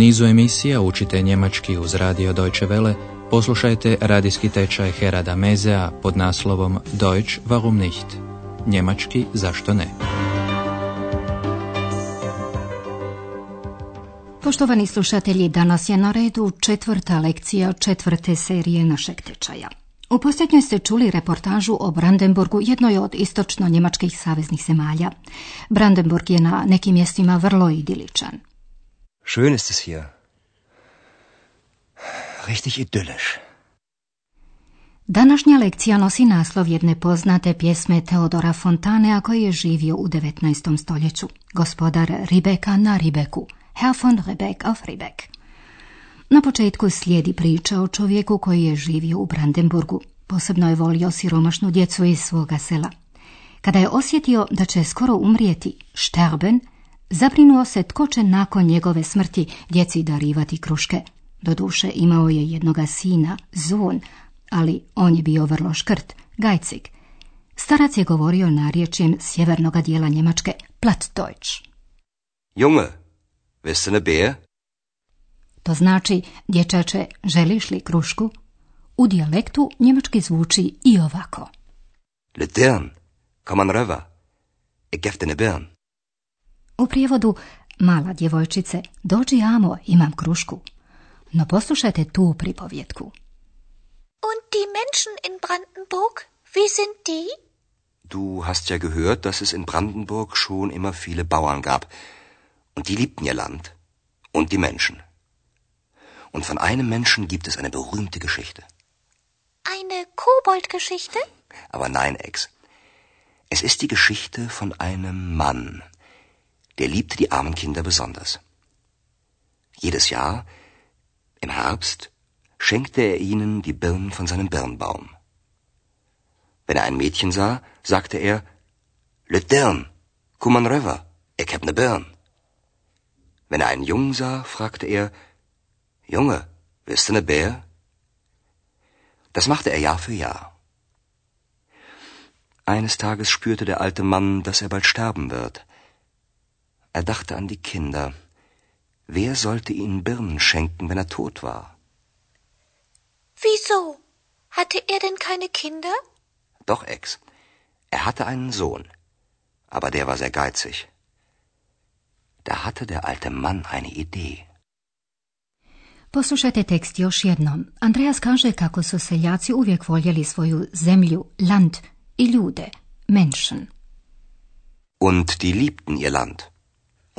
nizu emisija učite njemački uz radio Deutsche Welle, poslušajte radijski tečaj Herada Mezea pod naslovom Deutsch warum nicht? Njemački zašto ne? Poštovani slušatelji, danas je na redu četvrta lekcija četvrte serije našeg tečaja. U posljednjoj ste čuli reportažu o Brandenburgu, jednoj od istočno-njemačkih saveznih zemalja. Brandenburg je na nekim mjestima vrlo idiličan. Schön ist es hier. Richtig idyllisch. Današnja lekcija nosi naslov jedne poznate pjesme Teodora Fontanea koji je živio u 19. stoljeću. Gospodar Ribeka na Ribeku. Herr von auf Ribeck. Na početku slijedi priča o čovjeku koji je živio u Brandenburgu. Posebno je volio siromašnu djecu iz svoga sela. Kada je osjetio da će skoro umrijeti, sterben, zabrinuo se tko će nakon njegove smrti djeci darivati kruške. Doduše imao je jednoga sina, Zon, ali on je bio vrlo škrt, gajcik. Starac je govorio narječjem sjevernog dijela Njemačke, Plattdeutsch. Junge, du ne Beer? To znači, dječače, želiš li krušku? U dijalektu njemački zvuči i ovako. Le Dirn, komm an röver. Ich gef dir ne Birn. U prijevodu, mala djevojčice, dođi amo, imam krušku. No poslušajte tu pripovjetku. Und die Menschen in Brandenburg, wie sind die? Du hast ja gehört, dass es in Brandenburg schon immer viele Bauern gab. Und die liebten ihr Land. Und die Menschen. Und von einem Menschen gibt es eine berühmte Geschichte. Eine Koboldgeschichte? Aber nein, Ex. Es ist die Geschichte von einem Mann. Der liebte die armen Kinder besonders. Jedes Jahr, im Herbst, schenkte er ihnen die Birnen von seinem Birnbaum. Wenn er ein Mädchen sah, sagte er, Le Dirn, komm an röver, ich hab ne Birn. Wenn er einen Jungen sah, fragte er, Junge, willst du ne Bär? Das machte er Jahr für Jahr. Eines Tages spürte der alte Mann, dass er bald sterben wird. Er dachte an die Kinder. Wer sollte ihnen Birnen schenken, wenn er tot war? Wieso? Hatte er denn keine Kinder? Doch, Ex. Er hatte einen Sohn. Aber der war sehr geizig. Da hatte der alte Mann eine Idee. Poslušajte tekst još jednom. Andreas kaže kako su seljaci uvijek voljeli svoju zemlju, land i ljude, Menschen. Und die liebten ihr Land.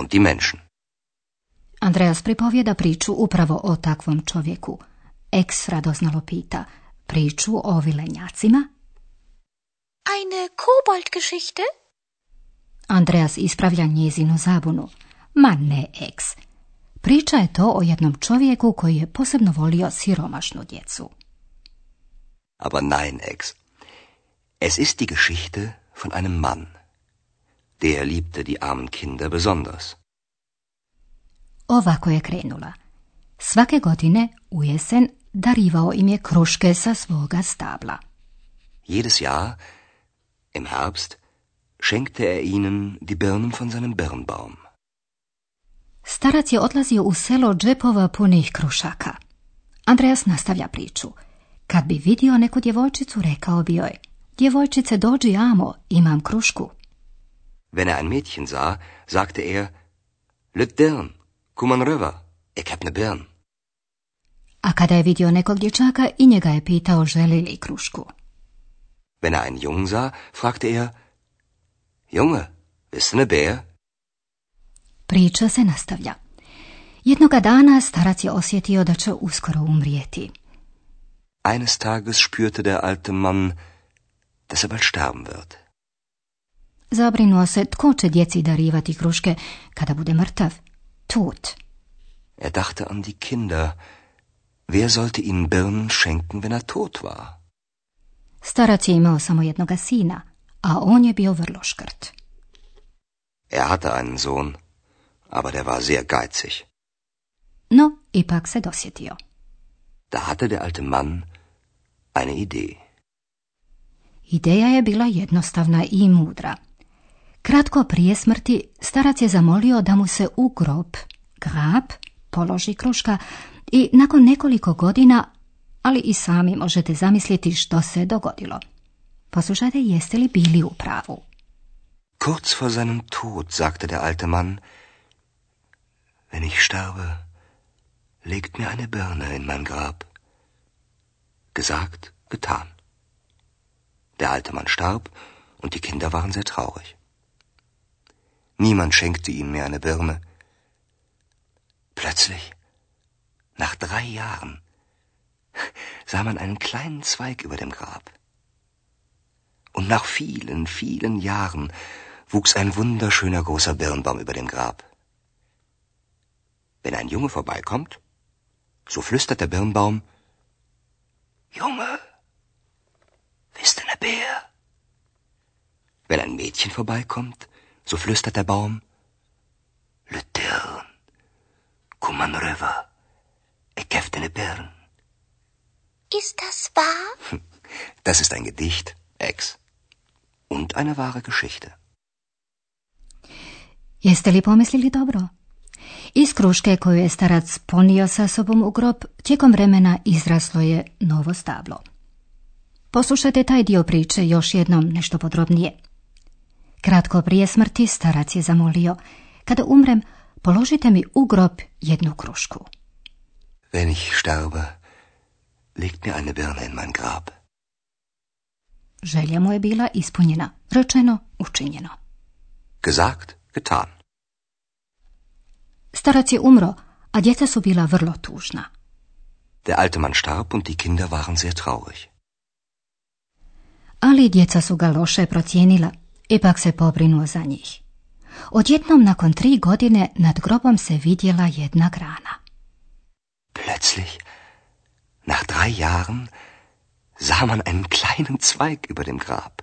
Und die Menschen. Andreas pripovjeda priču upravo o takvom čovjeku. Ex radoznalo pita, priču o vilenjacima? Eine Koboldgeschichte? Andreas ispravlja njezinu zabunu. Ma ne, ex. Priča je to o jednom čovjeku koji je posebno volio siromašnu djecu. Aber nein, Ex. Es ist die Geschichte von einem Mann. Der liebte die armen Kinder besonders. Ovako je krenula. Svake godine u jesen darivao im je kruške sa svoga stabla. Jedes Jahr, im Herbst, schenkte er ihnen die Birnen von seinem Birnbaum. Starac je odlazio u selo džepova punih krušaka. Andreas nastavlja priču. Kad bi vidio neku djevojčicu, rekao bi joj, djevojčice dođi amo, imam krušku. Wenn er ein Mädchen sah, sagte er, Lüt Dirn, komm an röver, ich hab ne Birn. A kada je vidio nekog dječaka i njega je pitao želi li krušku. Wenn er einen Jungen sah, fragte er, Junge, du ne Bär? Priča se nastavlja. Jednoga dana starac je osjetio da će uskoro umrijeti. Eines Tages spürte der alte Mann, dass er bald sterben wird. Zabrinuo se tko će djeci darivati kruške kada bude mrtav. Tot. Er dachte an die Kinder. Wer sollte ihnen Birnen schenken, wenn er tot war? Starac je imao samo jednoga sina, a on je bio vrlo škrt. Er hatte einen Sohn, aber der war sehr geizig. No, ipak se dosjetio. Da hatte der alte Mann eine Idee. Ideja je bila jednostavna i mudra. Kratko prije smrti starac je zamolio da mu se u grob, grab, položi kruška i nakon nekoliko godina, ali i sami možete zamisliti što se dogodilo. Poslušajte, jeste li bili u pravu? Kurz vor seinem Tod sagte der alte Mann, wenn ich sterbe, legt mir eine Birne in mein Grab. Gesagt, getan. Der alte Mann starb und die Kinder waren sehr traurig. Niemand schenkte ihm mehr eine Birne. Plötzlich, nach drei Jahren, sah man einen kleinen Zweig über dem Grab. Und nach vielen, vielen Jahren wuchs ein wunderschöner großer Birnbaum über dem Grab. Wenn ein Junge vorbeikommt, so flüstert der Birnbaum, Junge, bist du ne Bär? Wenn ein Mädchen vorbeikommt, so flüstert der Baum, Le Tern, Kuman River, ich hef ne Birn. Ist das wahr? Das ist ein Gedicht, Ex. Und eine wahre Geschichte. Jeste li pomislili dobro? Iz kruške koju je starac ponio sa sobom u grob, tijekom vremena izraslo je novo stablo. Poslušajte taj dio priče još jednom nešto podrobnije. Kratko prije smrti starac je zamolio, kada umrem, položite mi u grob jednu krušku. Wenn ich sterbe, legt mir eine Birne in mein Grab. Želja mu je bila ispunjena, rečeno, učinjeno. Gesagt, getan. Starac je umro, a djeca su bila vrlo tužna. Der alte Mann starb und die Kinder waren sehr traurig. Ali djeca su ga loše procijenila, ipak se pobrinuo za njih. Odjednom nakon tri godine nad grobom se vidjela jedna grana. Plötzlich, nach drei Jahren, sah man einen kleinen Zweig über dem Grab.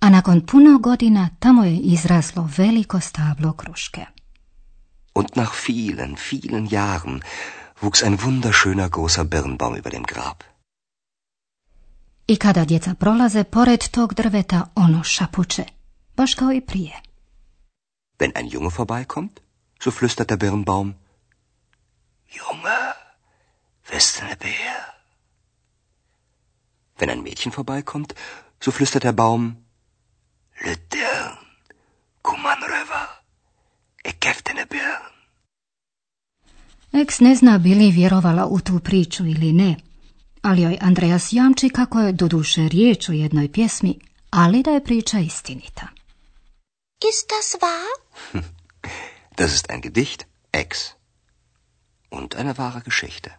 A nakon puno godina tamo je izraslo veliko stablo kruške. Und nach vielen, vielen Jahren wuchs ein wunderschöner großer Birnbaum über dem Grab. I kada djeca prolaze pored tog drveta, ono šapuće, baš kao i prije. Wenn ein Junge vorbeikommt, so flüstert der Birnbaum, Junge, bist du ne Bär? Wenn ein Mädchen vorbeikommt, so flüstert der Baum, Le Dirn, Kuman dir ne Birn. Eks ne zna bili vjerovala u tu priču ili ne, ali joj Andreas jamči kako je doduše riječ o jednoj pjesmi, ali da je priča istinita. Ist das wahr? Das ist ein Gedicht, Ex. Und eine wahre Geschichte.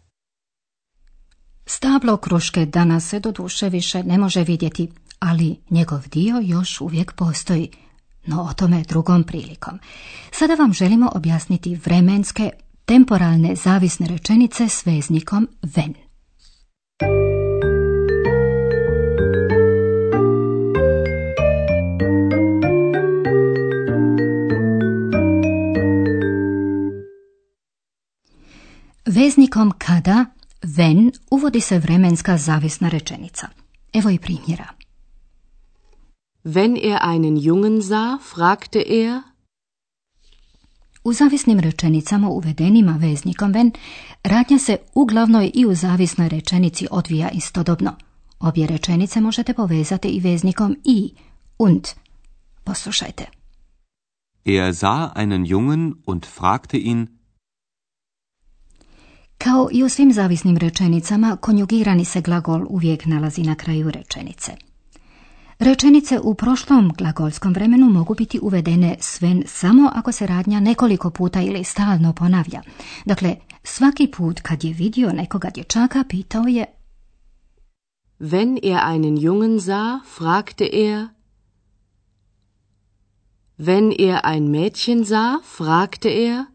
Stablo kruške danas se doduše više ne može vidjeti, ali njegov dio još uvijek postoji, no o tome drugom prilikom. Sada vam želimo objasniti vremenske, temporalne zavisne rečenice s veznikom ven. Veznikom kada, ven, uvodi se vremenska zavisna rečenica. Evo i primjera. Wenn er einen Jungen sah, fragte er, U zavisnim rečenicama uvedenima veznikom ven, radnja se u glavnoj i u zavisnoj rečenici odvija istodobno. Obje rečenice možete povezati i veznikom i, und. Poslušajte. Er sah einen Jungen und fragte ihn, Kao i u svim zavisnim rečenicama, konjugirani se glagol uvijek nalazi na kraju rečenice. Rečenice u prošlom glagolskom vremenu mogu biti uvedene sven samo ako se radnja nekoliko puta ili stalno ponavlja. Dakle, svaki put kad je vidio nekoga dječaka, pitao je wenn er einen Jungen sah, fragte er, wenn er ein Mädchen sah, fragte er,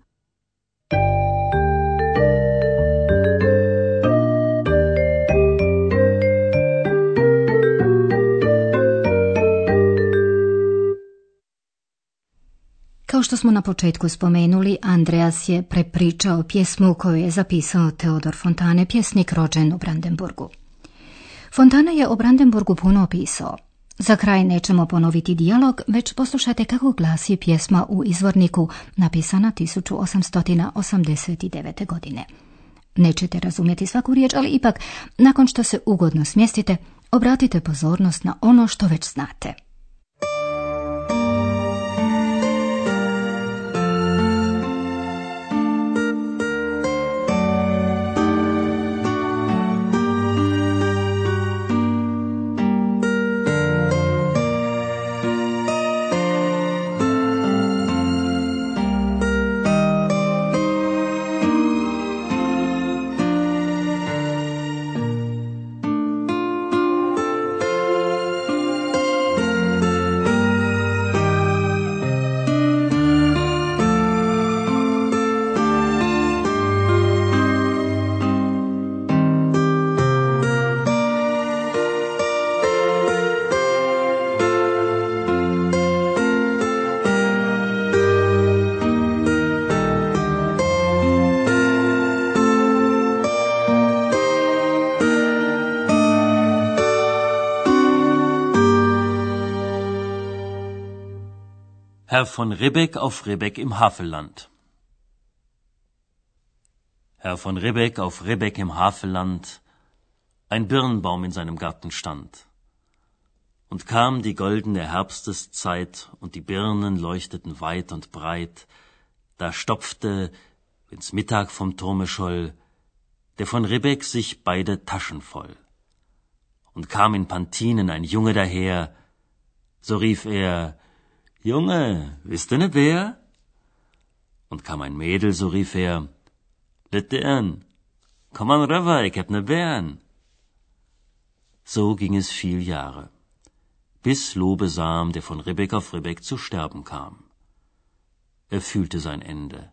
Kao što smo na početku spomenuli, Andreas je prepričao pjesmu koju je zapisao Teodor Fontane, pjesnik rođen u Brandenburgu. Fontana je o Brandenburgu puno pisao. Za kraj nećemo ponoviti dijalog, već poslušajte kako glasi pjesma u izvorniku napisana 1889. godine. Nećete razumjeti svaku riječ, ali ipak, nakon što se ugodno smjestite, obratite pozornost na ono što već znate. Herr von Ribbeck auf Ribbeck im Havelland. Herr von Ribbeck auf Ribbeck im Havelland, ein Birnbaum in seinem Garten stand. Und kam die goldene Herbsteszeit, und die Birnen leuchteten weit und breit, da stopfte, wenn's Mittag vom Turme scholl, der von Ribbeck sich beide Taschen voll. Und kam in Pantinen ein Junge daher, so rief er, Junge, bist du ne Bär? Und kam ein Mädel, so rief er, Litern, komm an rüber, ich hab ne Bären. So ging es viel Jahre, bis Lobesam, der von Ribbeck auf Ribbeck zu sterben kam. Er fühlte sein Ende.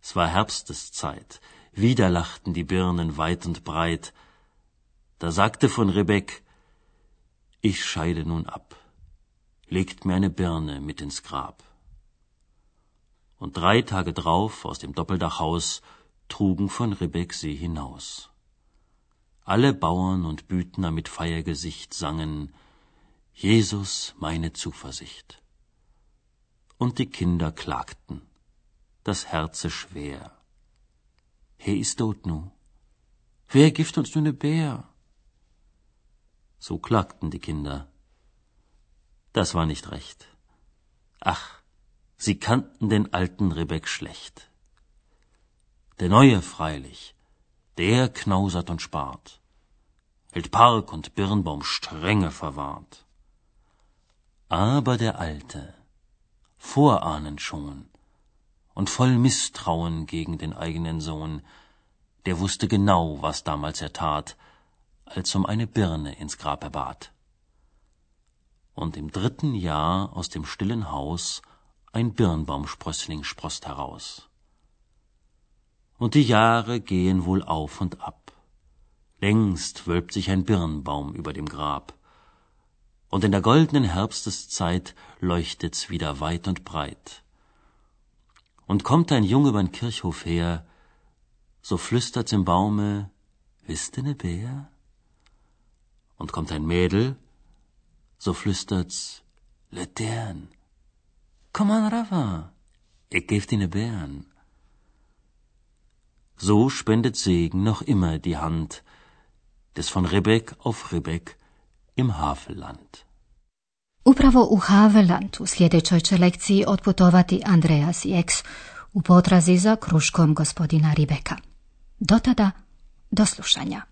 Es war Herbsteszeit, wieder lachten die Birnen weit und breit. Da sagte von Ribbeck, ich scheide nun ab legt mir eine Birne mit ins Grab. Und drei Tage drauf aus dem Doppeldachhaus trugen von Ribbeck sie hinaus. Alle Bauern und Büdner mit Feiergesicht sangen Jesus meine Zuversicht. Und die Kinder klagten, das Herze schwer. He ist tot nu. Wer gift uns nur ne Bär? So klagten die Kinder das war nicht recht. Ach, sie kannten den alten Rebek schlecht. Der Neue freilich, der knausert und spart, hält Park und Birnbaum strenge verwahrt. Aber der Alte, vorahnend schon und voll Misstrauen gegen den eigenen Sohn, der wusste genau, was damals er tat, als um eine Birne ins Grab er bat und im dritten Jahr aus dem stillen Haus ein Birnbaumsprössling sproßt heraus. Und die Jahre gehen wohl auf und ab. Längst wölbt sich ein Birnbaum über dem Grab. Und in der goldenen Herbsteszeit leuchtet's wieder weit und breit. Und kommt ein Junge übern Kirchhof her, so flüstert's im Baume, wisst ne Bär? Und kommt ein Mädel, so flüstert's, Letern, komm an Rava, ich geb dir ne Bären. So spendet Segen noch immer die Hand des von Rebek auf Rebek im Havelland. Upravo u Haveland u sljedećoj će lekciji otputovati Andreas i Eks u potrazi za kruškom gospodina Ribeka. Do tada, do slušanja.